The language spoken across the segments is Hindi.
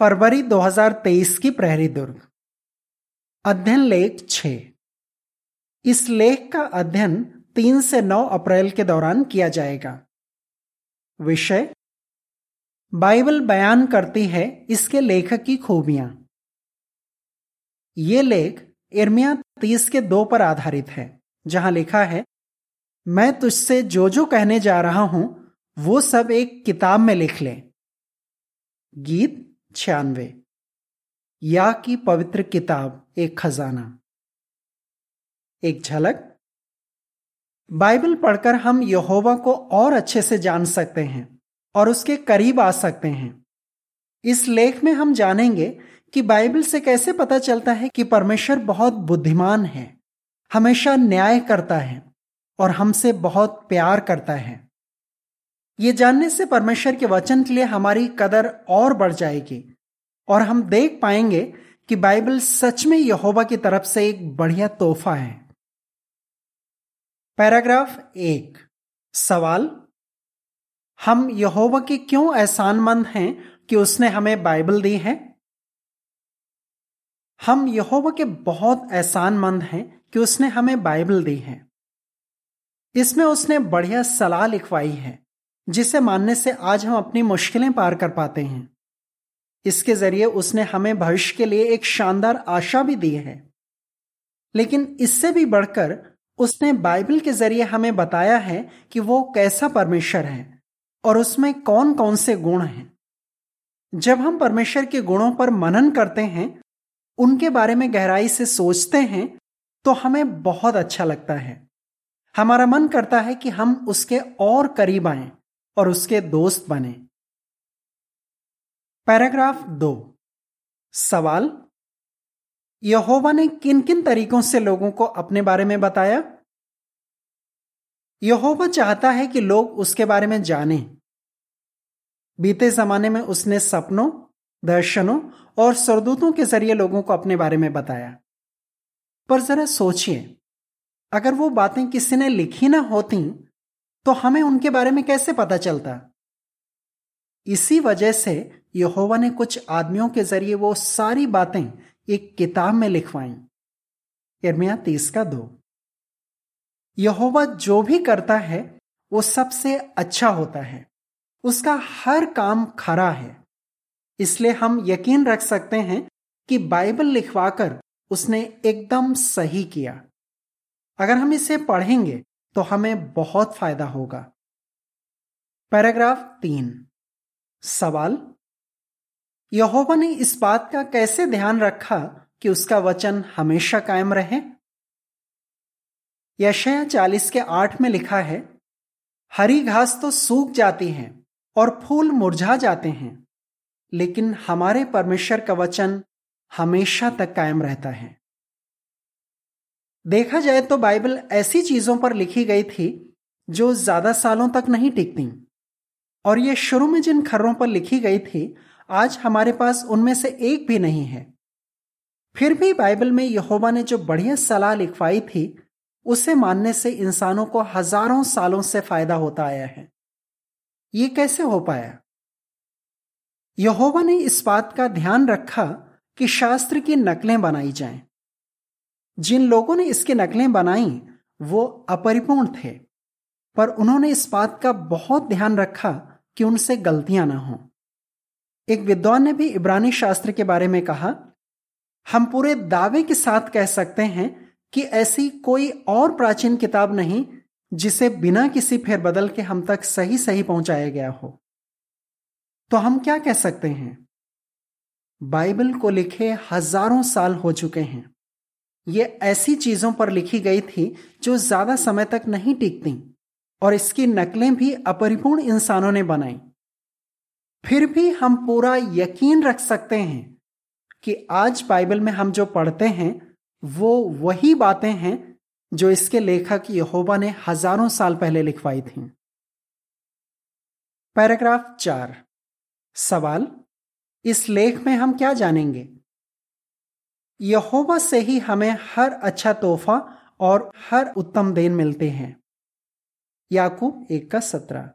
फरवरी 2023 की प्रहरी दुर्ग। अध्ययन लेख छ। इस लेख का अध्ययन तीन से नौ अप्रैल के दौरान किया जाएगा। विषय, बाइबल बयान करती है इसके लेखक की खूबियाँ। ये लेख इर्मिया तीस के दो पर आधारित है, जहाँ लिखा है, मैं तुझसे जो जो कहने जा रहा हूँ, वो सब एक किताब में लिख ले। गीत छियानवे। या की पवित्र किताब, एक खजाना। एक झलक। बाइबल पढ़कर हम यहोवा को और अच्छे से जान सकते हैं और उसके करीब आ सकते हैं। इस लेख में हम जानेंगे कि बाइबल से कैसे पता चलता है कि परमेश्वर बहुत बुद्धिमान है, हमेशा न्याय करता है और हमसे बहुत प्यार करता है। ये जानने से परमेश्वर के वचन के लिए हमारी कदर और बढ़ जाएगी। और हम देख पाएँगे कि बाइबल सच में यहोवा की तरफ़ से एक बढ़िया तोहफा है। पैराग्राफ एक। सवाल, हम यहोवा के क्यों एहसानमंद हैं कि उसने हमें बाइबल दी है? हम यहोवा के बहुत एहसानमंद हैं कि उसने हमें बाइबल दी है। इसमें उसने बढ़िया सलाह लिखवाई है, जिसे मानने से आज हम अपनी मुश्किलें पार कर पाते हैं। इसके ज़रिए उसने हमें भविष्य के लिए एक शानदार आशा भी दी है। लेकिन इससे भी बढ़कर उसने बाइबल के ज़रिए हमें बताया है कि वो कैसा परमेश्वर है और उसमें कौन कौन से गुण हैं। जब हम परमेश्वर के गुणों पर मनन करते हैं, उनके बारे में गहराई से सोचते हैं तो हमें बहुत अच्छा लगता है। हमारा मन करता है कि हम उसके और करीब आए और उसके दोस्त बने। पैराग्राफ दो। सवाल, यहोवा ने किन किन तरीकों से लोगों को अपने बारे में बताया? यहोवा चाहता है कि लोग उसके बारे में जाने। बीते जमाने में उसने सपनों, दर्शनों और सरदूतों के ज़रिए लोगों को अपने बारे में बताया। पर जरा सोचिए, अगर वो बातें किसी ने लिखी ना होती तो हमें उनके बारे में कैसे पता चलता? इसी वजह से यहोवा ने कुछ आदमियों के ज़रिए वो सारी बातें एक किताब में लिखवाई। इर्मिया तीस का दो। यहोवा जो भी करता है, वो सबसे अच्छा होता है। उसका हर काम खरा है। इसलिए हम यकीन रख सकते हैं कि बाइबल लिखवाकर उसने एकदम सही किया। अगर हम इसे पढ़ेंगे तो हमें बहुत फ़ायदा होगा। पैराग्राफ तीन। सवाल, यहोवा ने इस बात का कैसे ध्यान रखा कि उसका वचन हमेशा कायम रहे? यशया चालीस के आठ में लिखा है, हरी घास तो सूख जाती है और फूल मुरझा जाते हैं, लेकिन हमारे परमेश्वर का वचन हमेशा तक कायम रहता है। देखा जाए तो बाइबल ऐसी चीज़ों पर लिखी गई थी जो ज़्यादा सालों तक नहीं टिकती। और ये शुरू में जिन खर्रों पर लिखी गई थी, आज हमारे पास उनमें से एक भी नहीं है। फिर भी बाइबल में यहोवा ने जो बढ़िया सलाह लिखवाई थी, उसे मानने से इंसानों को हज़ारों सालों से फ़ायदा होता आया है। ये कैसे हो पाया? यहोवा ने इस बात का ध्यान रखा कि शास्त्र की नकलें बनाई जाएँ। जिन लोगों ने इसकी नकलें बनाई, वो अपरिपूर्ण थे। पर उन्होंने इस बात का बहुत ध्यान रखा कि उनसे गलतियाँ ना हो। एक विद्वान ने भी इब्रानी शास्त्र के बारे में कहा, हम पूरे दावे के साथ कह सकते हैं कि ऐसी कोई और प्राचीन किताब नहीं, जिसे बिना किसी फेरबदल के हम तक सही सही पहुँचाया गया हो। तो हम क्या कह सकते हैं? बाइबल को लिखे हज़ारों साल हो चुके हैं। ये ऐसी चीज़ों पर लिखी गई थी जो ज़्यादा समय तक नहीं टिकती। और इसकी नकलें भी अपरिपूर्ण इंसानों ने बनाई। फिर भी हम पूरा यकीन रख सकते हैं कि आज बाइबल में हम जो पढ़ते हैं, वो वही बातें हैं जो इसके लेखक यहोवा ने हज़ारों साल पहले लिखवाई थी। पैराग्राफ चार। सवाल, इस लेख में हम क्या जानेंगे? यहोवा से ही हमें हर अच्छा तोहफा और हर उत्तम देन मिलते हैं। याकूब एक का सत्रह।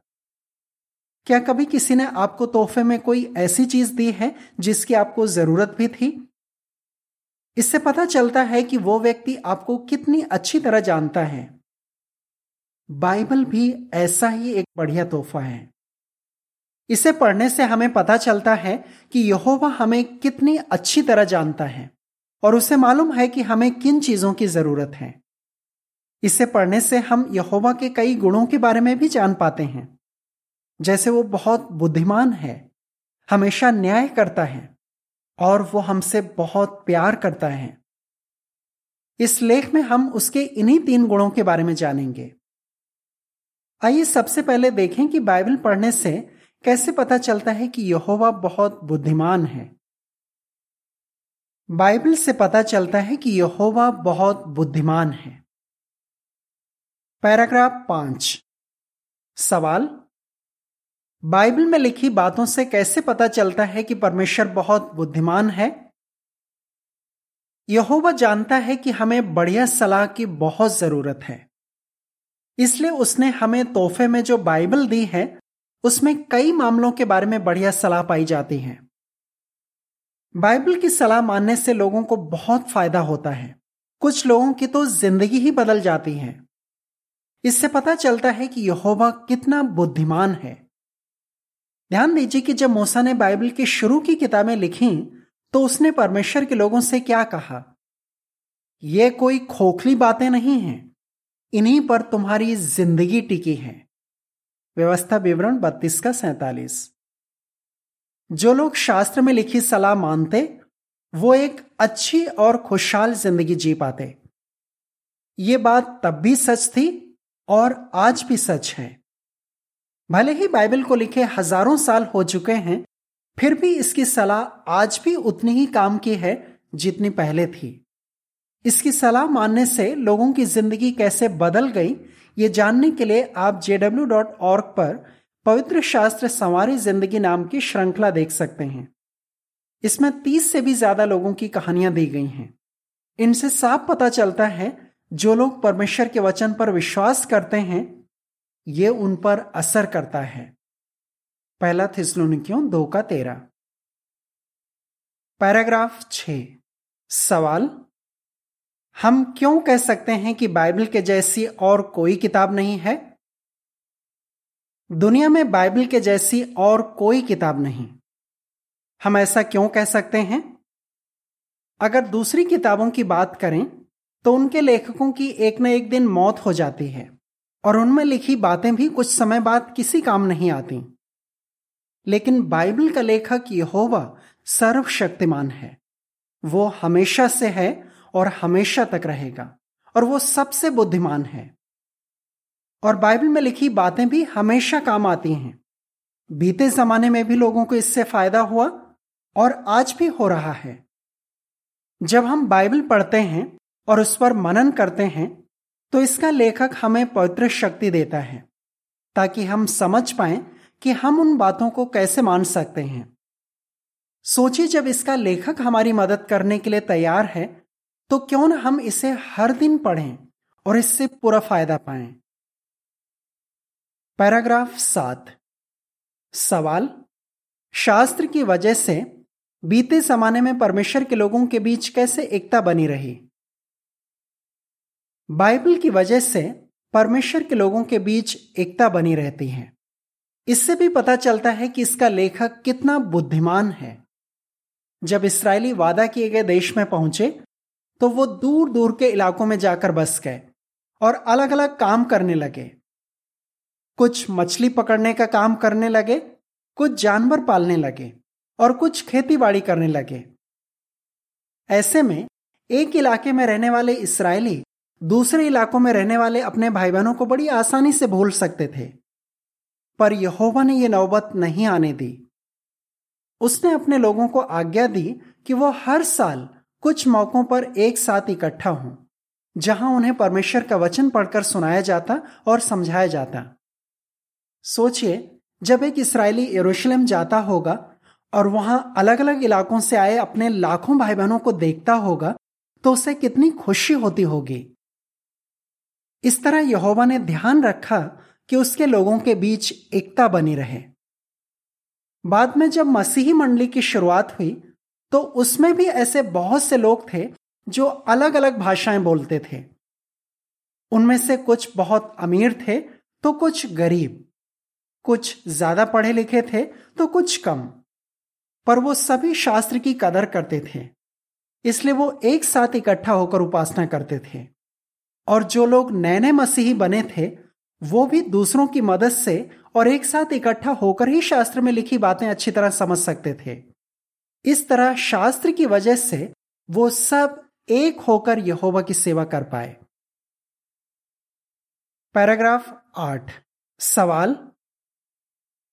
क्या कभी किसी ने आपको तोहफे में कोई ऐसी चीज़ दी है जिसकी आपको ज़रूरत भी थी? इससे पता चलता है कि वो व्यक्ति आपको कितनी अच्छी तरह जानता है। बाइबल भी ऐसा ही एक बढ़िया तोहफा है। इसे पढ़ने से हमें पता चलता है कि यहोवा हमें कितनी अच्छी तरह जानता है और उसे मालूम है कि हमें किन चीज़ों की ज़रूरत है। इसे पढ़ने से हम यहोवा के कई गुणों के बारे में भी जान पाते हैं। जैसे वो बहुत बुद्धिमान है, हमेशा न्याय करता है, और वो हमसे बहुत प्यार करता है। इस लेख में हम उसके इन्हीं तीन गुणों के बारे में जानेंगे। आइए सबसे पहले देखें कि बाइबल पढ़ने से कैसे पता चलता है कि यहोवा बहुत बुद्धिमान है। बाइबल से पता चलता है कि यहोवा बहुत बुद्धिमान है। पैराग्राफ पाँच। सवाल, बाइबल में लिखी बातों से कैसे पता चलता है कि परमेश्वर बहुत बुद्धिमान है? यहोवा जानता है कि हमें बढ़िया सलाह की बहुत ज़रूरत है। इसलिए उसने हमें तोहफे में जो बाइबल दी है, उसमें कई मामलों के बारे में बढ़िया सलाह पाई जाती है। बाइबल की सलाह मानने से लोगों को बहुत फ़ायदा होता है। कुछ लोगों की तो ज़िंदगी ही बदल जाती है। इससे पता चलता है कि यहोवा कितना बुद्धिमान है। ध्यान दीजिए कि जब मूसा ने बाइबल की शुरू की किताबें लिखी तो उसने परमेश्वर के लोगों से क्या कहा? यह कोई खोखली बातें नहीं हैं। इन्हीं पर तुम्हारी ज़िंदगी टिकी है। व्यवस्था विवरण बत्तीस का सैतालीस। जो लोग शास्त्र में लिखी सलाह मानते, वो एक अच्छी और खुशहाल ज़िंदगी जी पाते। ये बात तब भी सच थी और आज भी सच है। भले ही बाइबल को लिखे हज़ारों साल हो चुके हैं, फिर भी इसकी सलाह आज भी उतनी ही काम की है जितनी पहले थी। इसकी सलाह मानने से लोगों की ज़िंदगी कैसे बदल गई, ये जानने के लिए आप जेडब्ल्यू डॉट ऑर्ग पर पवित्र शास्त्र संवारी ज़िंदगी नाम की श्रृंखला देख सकते हैं। इसमें तीस से भी ज़्यादा लोगों की कहानियाँ दी गई हैं। इनसे साफ़ पता चलता है जो लोग परमेश्वर के वचन पर विश्वास करते हैं, ये उन पर असर करता है। पहला थिस्लोनिकियों दो का तेरह। पैराग्राफ छ। सवाल, हम क्यों कह सकते हैं कि बाइबल के जैसी और कोई किताब नहीं है? दुनिया में बाइबल के जैसी और कोई किताब नहीं। हम ऐसा क्यों कह सकते हैं? अगर दूसरी किताबों की बात करें तो उनके लेखकों की एक न एक दिन मौत हो जाती है, और उनमें लिखी बातें भी कुछ समय बाद किसी काम नहीं आती। लेकिन बाइबल का लेखक यहोवा सर्वशक्तिमान है। वो हमेशा से है और हमेशा तक रहेगा, और वो सबसे बुद्धिमान है। और बाइबल में लिखी बातें भी हमेशा काम आती हैं। बीते जमाने में भी लोगों को इससे फ़ायदा हुआ, और आज भी हो रहा है। जब हम बाइबल पढ़ते हैं और उस पर मनन करते हैं तो इसका लेखक हमें पवित्र शक्ति देता है, ताकि हम समझ पाए कि हम उन बातों को कैसे मान सकते हैं। सोचिए जब इसका लेखक हमारी मदद करने के लिए तैयार है तो क्यों ना हम इसे हर दिन पढ़ें और इससे पूरा फ़ायदा पाएँ। पैराग्राफ सात। सवाल। शास्त्र की वजह से बीते जमाने में परमेश्वर के लोगों के बीच कैसे एकता बनी रही? बाइबल की वजह से परमेश्वर के लोगों के बीच एकता बनी रहती है। इससे भी पता चलता है कि इसका लेखक कितना बुद्धिमान है। जब इसराइली वादा किए गए देश में पहुँचे तो वो दूर दूर के इलाकों में जाकर बस गए और अलग अलग काम करने लगे। कुछ मछली पकड़ने का काम करने लगे, कुछ जानवर पालने लगे और कुछ खेती बाड़ी करने लगे। ऐसे में एक इलाके में रहने वाले इसराइली दूसरे इलाकों में रहने वाले अपने भाई बहनों को बड़ी आसानी से भूल सकते थे। पर यहोवा ने यह नौबत नहीं आने दी। उसने अपने लोगों को आज्ञा दी कि वो हर साल कुछ मौकों पर एक साथ इकट्ठा हों, जहाँ उन्हें परमेश्वर का वचन पढ़कर सुनाया जाता और समझाया जाता। सोचिए, जब एक इसराइली यरूशलेम जाता होगा और वहाँ अलग अलग इलाकों से आए अपने लाखों भाई बहनों को देखता होगा तो उसे कितनी खुशी होती होगी। इस तरह यहोवा ने ध्यान रखा कि उसके लोगों के बीच एकता बनी रहे। बाद में जब मसीही मंडली की शुरुआत हुई तो उसमें भी ऐसे बहुत से लोग थे जो अलग अलग भाषाएँ बोलते थे। उनमें से कुछ बहुत अमीर थे तो कुछ गरीब। कुछ ज़्यादा पढ़े लिखे थे तो कुछ कम। पर वो सभी शास्त्र की कदर करते थे। इसलिए वो एक साथ इकट्ठा होकर उपासना करते थे। और जो लोग नए नए मसीही बने थे, वो भी दूसरों की मदद से और एक साथ इकट्ठा होकर ही शास्त्र में लिखी बातें अच्छी तरह समझ सकते थे। इस तरह शास्त्र की वजह से वो सब एक होकर यहोवा की सेवा कर पाए। पैराग्राफ आठ। सवाल,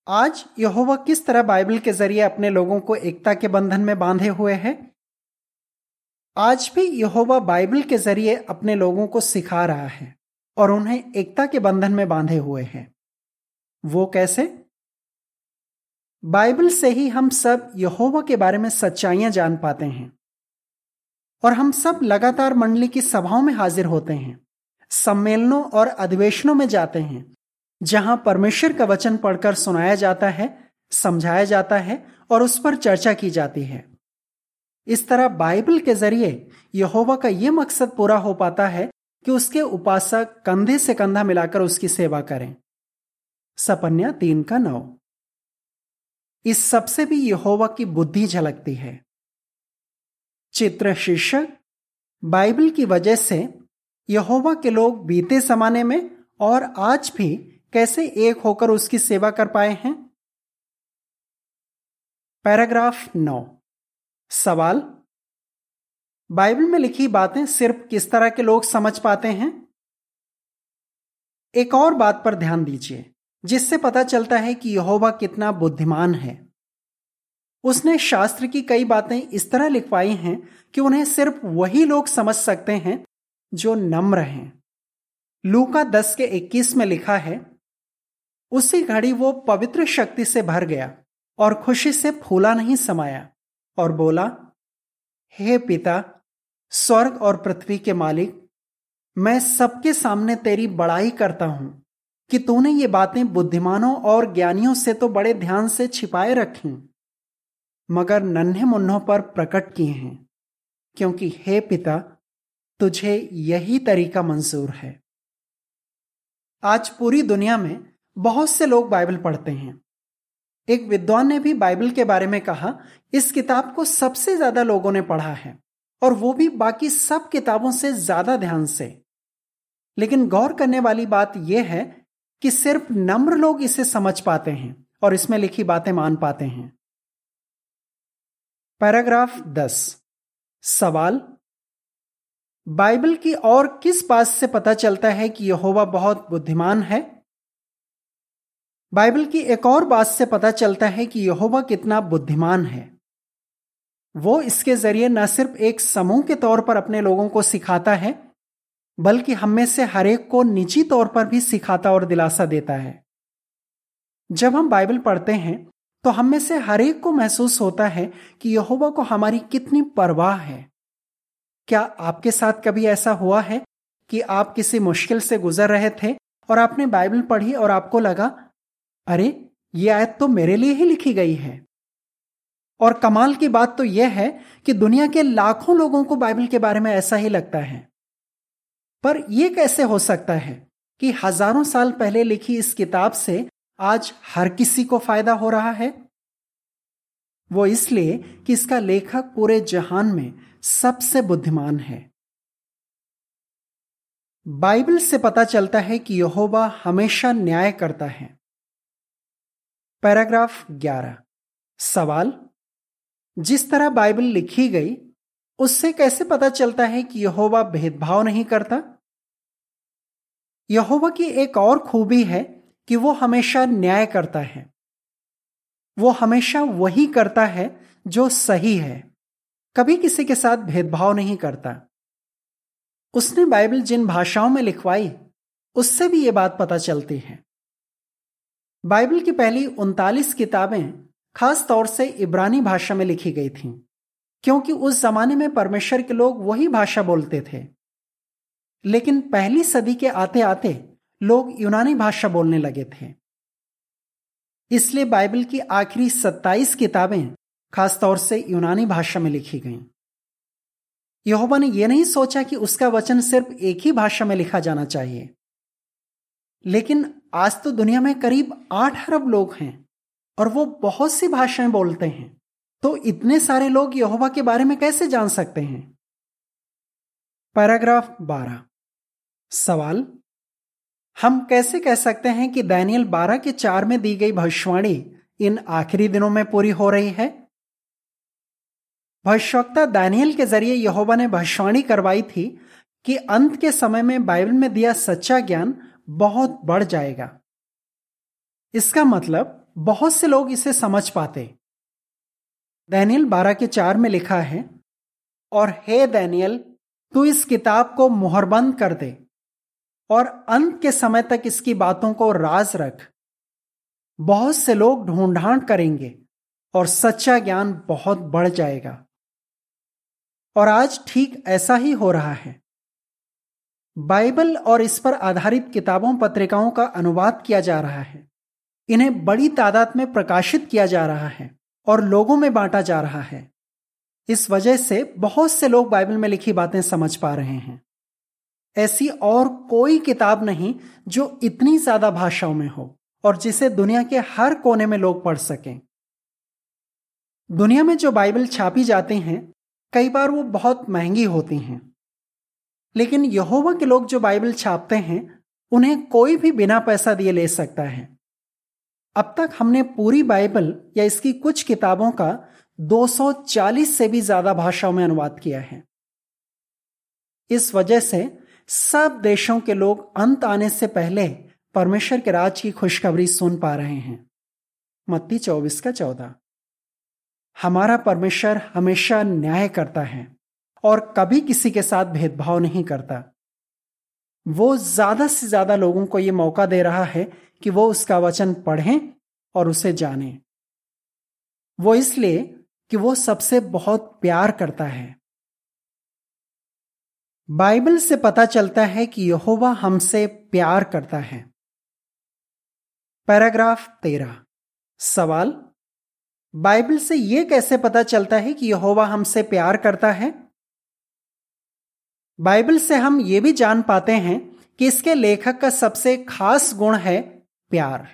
आज यहोवा किस तरह बाइबल के ज़रिए अपने लोगों को एकता के बंधन में बांधे हुए है? आज भी यहोवा बाइबल के ज़रिए अपने लोगों को सिखा रहा है और उन्हें एकता के बंधन में बांधे हुए हैं। वो कैसे? बाइबल से ही हम सब यहोवा के बारे में सच्चाइयाँ जान पाते हैं और हम सब लगातार मंडली की सभाओं में हाजिर होते हैं, सम्मेलनों और अधिवेशनों में जाते हैं, जहाँ परमेश्वर का वचन पढ़कर सुनाया जाता है, समझाया जाता है और उस पर चर्चा की जाती है। इस तरह बाइबल के ज़रिए यहोवा का यह मकसद पूरा हो पाता है कि उसके उपासक कंधे से कंधा मिलाकर उसकी सेवा करें। सपन्या तीन का नौ। इस सबसे भी यहोवा की बुद्धि झलकती है। चित्र शीर्षक, बाइबल की वजह से यहोवा के लोग बीते जमाने में और आज भी कैसे एक होकर उसकी सेवा कर पाए हैं? पैराग्राफ नौ। सवाल? बाइबल में लिखी बातें सिर्फ़ किस तरह के लोग समझ पाते हैं? एक और बात पर ध्यान दीजिए, जिससे पता चलता है कि यहोवा कितना बुद्धिमान है। उसने शास्त्र की कई बातें इस तरह लिखवाई हैं कि उन्हें सिर्फ़ वही लोग समझ सकते हैं जो नम्र हैं। लूका दस के इक्कीस में लिखा है, उसी घड़ी वो पवित्र शक्ति से भर गया और खुशी से फूला नहीं समाया। और बोला, हे पिता, स्वर्ग और पृथ्वी के मालिक, मैं सबके सामने तेरी बड़ाई करता हूँ कि तूने ये बातें बुद्धिमानों और ज्ञानियों से तो बड़े ध्यान से छिपाए रखी, मगर नन्हे मुन्नों पर प्रकट किए हैं, क्योंकि हे पिता, तुझे यही तरीका मंजूर है। आज पूरी दुनिया में बहुत से लोग बाइबल पढ़ते हैं। एक विद्वान ने भी बाइबल के बारे में कहा, इस किताब को सबसे ज़्यादा लोगों ने पढ़ा है, और वो भी बाकी सब किताबों से ज़्यादा ध्यान से। लेकिन गौर करने वाली बात यह है कि सिर्फ़ नम्र लोग इसे समझ पाते हैं, और इसमें लिखी बातें मान पाते हैं। पैराग्राफ दस। सवाल। बाइबल की और किस बात से पता चलता है कि यहोवा बहुत बुद्धिमान है? बाइबल की एक और बात से पता चलता है कि यहोवा कितना बुद्धिमान है। वो इसके ज़रिए न सिर्फ़ एक समूह के तौर पर अपने लोगों को सिखाता है, बल्कि हम में से हरेक को निजी तौर पर भी सिखाता और दिलासा देता है। जब हम बाइबल पढ़ते हैं तो हम में से हरेक को महसूस होता है कि यहोवा को हमारी कितनी परवाह है। क्या आपके साथ कभी ऐसा हुआ है कि आप किसी मुश्किल से गुजर रहे थे और आपने बाइबल पढ़ी और आपको लगा अरे, ये आयत तो मेरे लिए ही लिखी गई है। और कमाल की बात तो यह है कि दुनिया के लाखों लोगों को बाइबल के बारे में ऐसा ही लगता है। पर यह कैसे हो सकता है कि हज़ारों साल पहले लिखी इस किताब से आज हर किसी को फ़ायदा हो रहा है? वो इसलिए कि इसका लेखक पूरे जहान में सबसे बुद्धिमान है। बाइबल से पता चलता है कि यहोवा हमेशा न्याय करता है। पैराग्राफ 11 सवाल, जिस तरह बाइबल लिखी गई, उससे कैसे पता चलता है कि यहोवा भेदभाव नहीं करता? यहोवा की एक और खूबी है कि वो हमेशा न्याय करता है। वो हमेशा वही करता है जो सही है। कभी किसी के साथ भेदभाव नहीं करता। उसने बाइबल जिन भाषाओं में लिखवाई, उससे भी ये बात पता चलती है। बाइबल की पहली उनतालीस किताबें खास तौर से इब्रानी भाषा में लिखी गई थीं, क्योंकि उस जमाने में परमेश्वर के लोग वही भाषा बोलते थे। लेकिन पहली सदी के आते आते लोग यूनानी भाषा बोलने लगे थे। इसलिए बाइबल की आखिरी 27 किताबें खासतौर से यूनानी भाषा में लिखी गईं। यहोवा ने यह नहीं सोचा कि उसका वचन सिर्फ़ एक ही भाषा में लिखा जाना चाहिए। लेकिन आज तो दुनिया में करीब आठ अरब लोग हैं और वो बहुत सी भाषाएँ बोलते हैं। तो इतने सारे लोग यहोवा के बारे में कैसे जान सकते हैं? पैराग्राफ 12 सवाल, हम कैसे कह सकते हैं कि दैनियल 12 के चार में दी गई भविष्यवाणी इन आखिरी दिनों में पूरी हो रही है? भविष्यवक्ता दानियल के ज़रिए यहोवा ने भविष्यवाणी करवाई थी कि अंत के समय में बाइबल में दिया सच्चा ज्ञान बहुत बढ़ जाएगा। इसका मतलब बहुत से लोग इसे समझ पाते। दैनियल बारह के चार में लिखा है, और हे दैनियल, तू इस किताब को मुहरबंद कर दे, और अंत के समय तक इसकी बातों को राज रख। बहुत से लोग ढूंढांड करेंगे, और सच्चा ज्ञान बहुत बढ़ जाएगा। और आज ठीक ऐसा ही हो रहा है। बाइबल और इस पर आधारित किताबों, पत्रिकाओं का अनुवाद किया जा रहा है। इन्हें बड़ी तादाद में प्रकाशित किया जा रहा है और लोगों में बांटा जा रहा है। इस वजह से बहुत से लोग बाइबल में लिखी बातें समझ पा रहे हैं। ऐसी और कोई किताब नहीं जो इतनी ज़्यादा भाषाओं में हो और जिसे दुनिया के हर कोने में लोग पढ़ सकें। दुनिया में जो बाइबल छापी जाती हैं, कई बार वो बहुत महँगी होती हैं। लेकिन यहोवा के लोग जो बाइबल छापते हैं, उन्हें कोई भी बिना पैसा दिए ले सकता है। अब तक हमने पूरी बाइबल या इसकी कुछ किताबों का 240 से भी ज़्यादा भाषाओं में अनुवाद किया है। इस वजह से सब देशों के लोग अंत आने से पहले परमेश्वर के राज की खुशखबरी सुन पा रहे हैं। मत्ती चौबीस का चौदह। हमारा परमेश्वर हमेशा न्याय करता है। और कभी किसी के साथ भेदभाव नहीं करता। वो ज़्यादा से ज़्यादा लोगों को यह मौका दे रहा है कि वो उसका वचन पढ़ें और उसे जानें। वो इसलिए कि वो सबसे बहुत प्यार करता है। बाइबल से पता चलता है कि यहोवा हमसे प्यार करता है। पैराग्राफ तेरह। सवाल? बाइबल से यह कैसे पता चलता है कि यहोवा हमसे प्यार करता है? बाइबल से हम ये भी जान पाते हैं कि इसके लेखक का सबसे खास गुण है प्यार।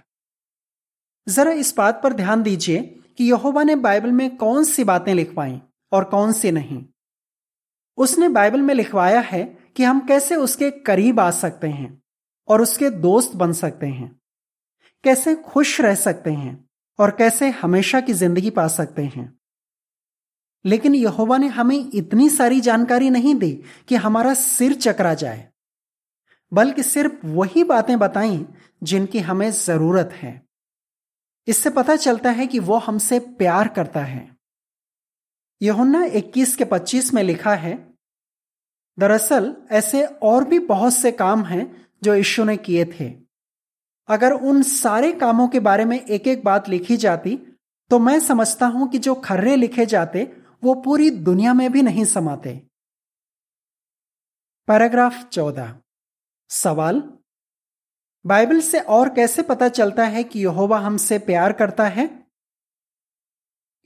जरा इस बात पर ध्यान दीजिए कि यहोवा ने बाइबल में कौन सी बातें लिखवाई और कौन सी नहीं। उसने बाइबल में लिखवाया है कि हम कैसे उसके करीब आ सकते हैं और उसके दोस्त बन सकते हैं। कैसे खुश रह सकते हैं और कैसे हमेशा की ज़िंदगी पा सकते हैं। लेकिन यहोवा ने हमें इतनी सारी जानकारी नहीं दी कि हमारा सिर चकरा जाए, बल्कि सिर्फ़ वही बातें बताई जिनकी हमें ज़रूरत है। इससे पता चलता है कि वो हमसे प्यार करता है। यहुन्ना 21 के 25 में लिखा है, दरअसल ऐसे और भी बहुत से काम हैं जो यीशु ने किए थे। अगर उन सारे कामों के बारे में एक एक बात लिखी जाती तो मैं समझता हूँ कि जो खर्रे लिखे जाते वो पूरी दुनिया में भी नहीं समाते। पैराग्राफ चौदह। सवाल? बाइबल से और कैसे पता चलता है कि यहोवा हमसे प्यार करता है?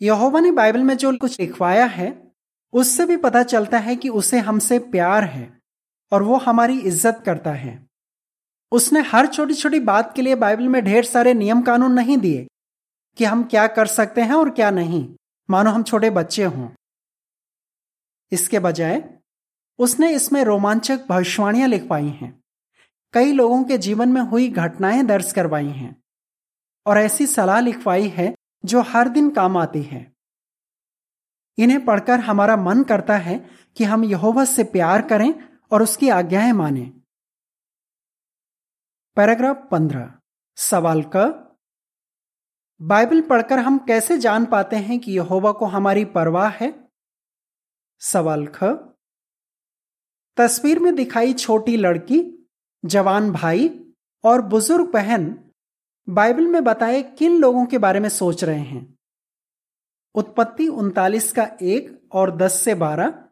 यहोवा ने बाइबल में जो कुछ लिखवाया है, उससे भी पता चलता है कि उसे हमसे प्यार है और वो हमारी इज़्ज़त करता है। उसने हर छोटी छोटी बात के लिए बाइबल में ढेर सारे नियम कानून नहीं दिए कि हम क्या कर सकते हैं और क्या नहीं। मानो हम छोटे बच्चे हों। इसके बजाय, उसने इसमें रोमांचक भविष्यवाणियाँ लिखवाई हैं। कई लोगों के जीवन में हुई घटनाएँ दर्ज करवाई हैं। और ऐसी सलाह लिखवाई है जो हर दिन काम आती है। इन्हें पढ़कर हमारा मन करता है कि हम यहोवा से प्यार करें और उसकी आज्ञाएँ मानें। पैराग्राफ पंद्रह, सवाल क बाइबल पढ़कर हम कैसे जान पाते हैं कि यहोवा को हमारी परवाह है? सवाल ख। तस्वीर में दिखाई छोटी लड़की, जवान भाई और बुज़ुर्ग बहन बाइबल में बताए किन लोगों के बारे में सोच रहे हैं। उत्पत्ति उनतालीस का एक और दस से बारह,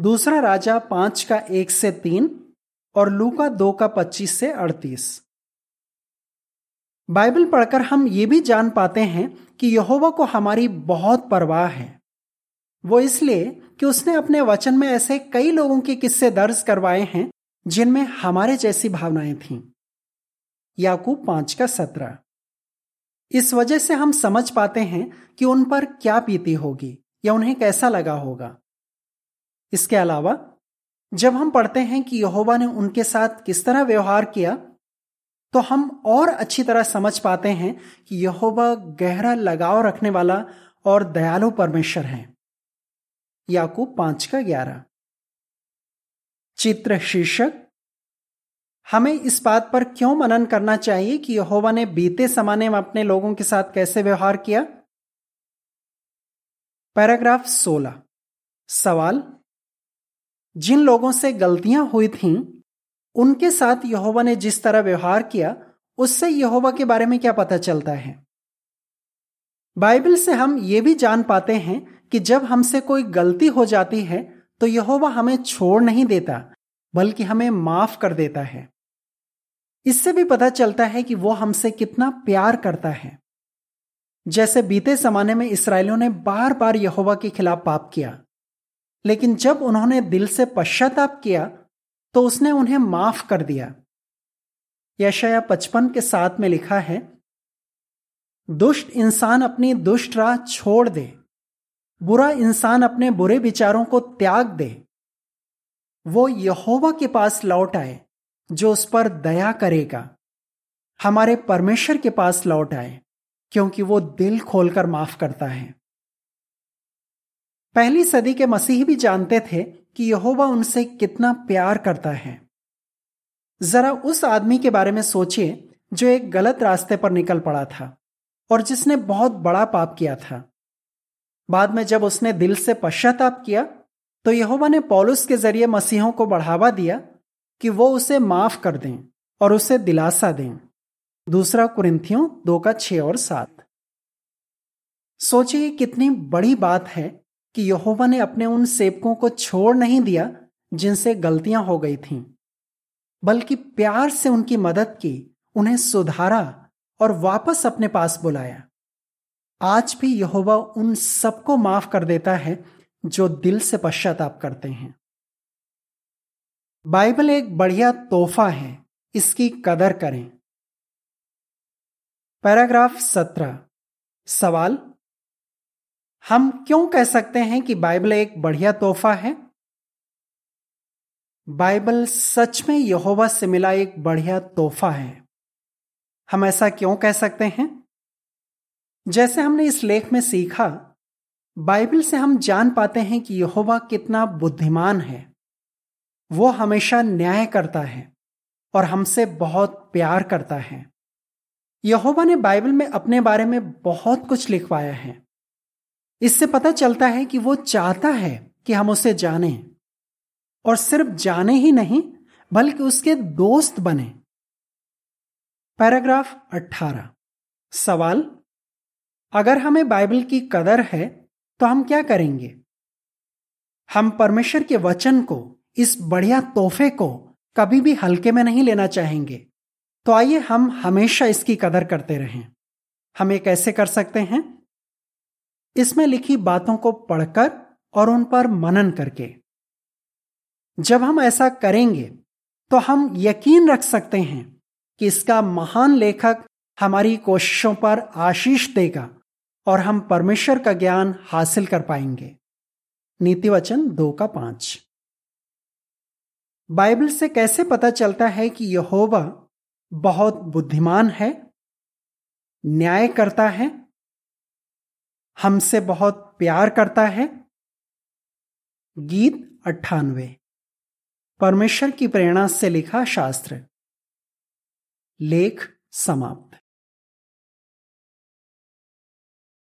दूसरा राजा पाँच का एक से तीन और लू का दो का पच्चीस से अड़तीस। बाइबल पढ़कर हम ये भी जान पाते हैं कि यहोवा को हमारी बहुत परवाह है। वो इसलिए कि उसने अपने वचन में ऐसे कई लोगों के किस्से दर्ज करवाए हैं, जिनमें हमारे जैसी भावनाएँ थीं। याकूब पाँच का सत्रह। इस वजह से हम समझ पाते हैं कि उन पर क्या पीती होगी, या उन्हें कैसा लगा होगा। इसके अलावा, जब हम पढ़ते हैं कि यहोवा ने उनके साथ किस तरह व्यवहार किया तो हम और अच्छी तरह समझ पाते हैं कि यहोवा गहरा लगाव रखने वाला और दयालु परमेश्वर है। याकूब पाँच का ग्यारह। चित्र शीर्षक, हमें इस बात पर क्यों मनन करना चाहिए कि यहोवा ने बीते समाने में अपने लोगों के साथ कैसे व्यवहार किया? पैराग्राफ 16 सवाल, जिन लोगों से गलतियाँ हुई थीं उनके साथ यहोवा ने जिस तरह व्यवहार किया, उससे यहोवा के बारे में क्या पता चलता है? बाइबल से हम ये भी जान पाते हैं कि जब हमसे कोई गलती हो जाती है तो यहोवा हमें छोड़ नहीं देता, बल्कि हमें माफ़ कर देता है। इससे भी पता चलता है कि वो हमसे कितना प्यार करता है। जैसे बीते जमाने में इसराइलियों ने बार बार यहोवा के खिलाफ पाप किया, लेकिन जब उन्होंने दिल से पश्चाताप किया तो उसने उन्हें माफ़ कर दिया। यशया पचपन के साथ में लिखा है, दुष्ट इंसान अपनी दुष्ट राह छोड़ दे, बुरा इंसान अपने बुरे विचारों को त्याग दे। वो यहोवा के पास लौट आए, जो उस पर दया करेगा। हमारे परमेश्वर के पास लौट आए, क्योंकि वो दिल खोलकर माफ़ करता है। पहली सदी के मसीह भी जानते थे कि यहोवा उनसे कितना प्यार करता है। जरा उस आदमी के बारे में सोचिए, जो एक गलत रास्ते पर निकल पड़ा था और जिसने बहुत बड़ा पाप किया था। बाद में जब उसने दिल से पश्चाताप किया तो यहोवा ने पॉलुस के ज़रिए मसीहों को बढ़ावा दिया कि वो उसे माफ़ कर दें और उसे दिलासा दें। दूसरा कुरिंथियों दो का छह और सात। सोचिए कितनी बड़ी बात है कि यहोवा ने अपने उन सेवकों को छोड़ नहीं दिया जिनसे गलतियाँ हो गई थीं, बल्कि प्यार से उनकी मदद की, उन्हें सुधारा और वापस अपने पास बुलाया। आज भी यहोवा उन सबको माफ़ कर देता है जो दिल से पश्चाताप करते हैं। बाइबल एक बढ़िया तोहफा है, इसकी कदर करें। पैराग्राफ सत्रह, सवाल? हम क्यों कह सकते हैं कि बाइबल एक बढ़िया तोहफा है? बाइबल सच में यहोवा से मिला एक बढ़िया तोहफा है। हम ऐसा क्यों कह सकते हैं? जैसे हमने इस लेख में सीखा, बाइबल से हम जान पाते हैं कि यहोवा कितना बुद्धिमान है। वो हमेशा न्याय करता है और हमसे बहुत प्यार करता है। यहोवा ने बाइबल में अपने बारे में बहुत कुछ लिखवाया है। इससे पता चलता है कि वो चाहता है कि हम उसे जाने। और सिर्फ़ जाने ही नहीं, बल्कि उसके दोस्त बने। पैराग्राफ 18 सवाल, अगर हमें बाइबल की कदर है तो हम क्या करेंगे? हम परमेश्वर के वचन को, इस बढ़िया तोहफे को, कभी भी हल्के में नहीं लेना चाहेंगे। तो आइए हम हमेशा इसकी कदर करते रहें। हम ये कैसे कर सकते हैं? इसमें लिखी बातों को पढ़कर और उन पर मनन करके। जब हम ऐसा करेंगे तो हम यकीन रख सकते हैं कि इसका महान लेखक हमारी कोशिशों पर आशीष देगा और हम परमेश्वर का ज्ञान हासिल कर पाएँगे। नीति वचन दो का पाँच। बाइबल से कैसे पता चलता है कि यहोवा बहुत बुद्धिमान है न्याय करता है हमसे बहुत प्यार करता है। गीत अट्ठानवे। परमेश्वर की प्रेरणा से लिखा शास्त्र। लेख समाप्त।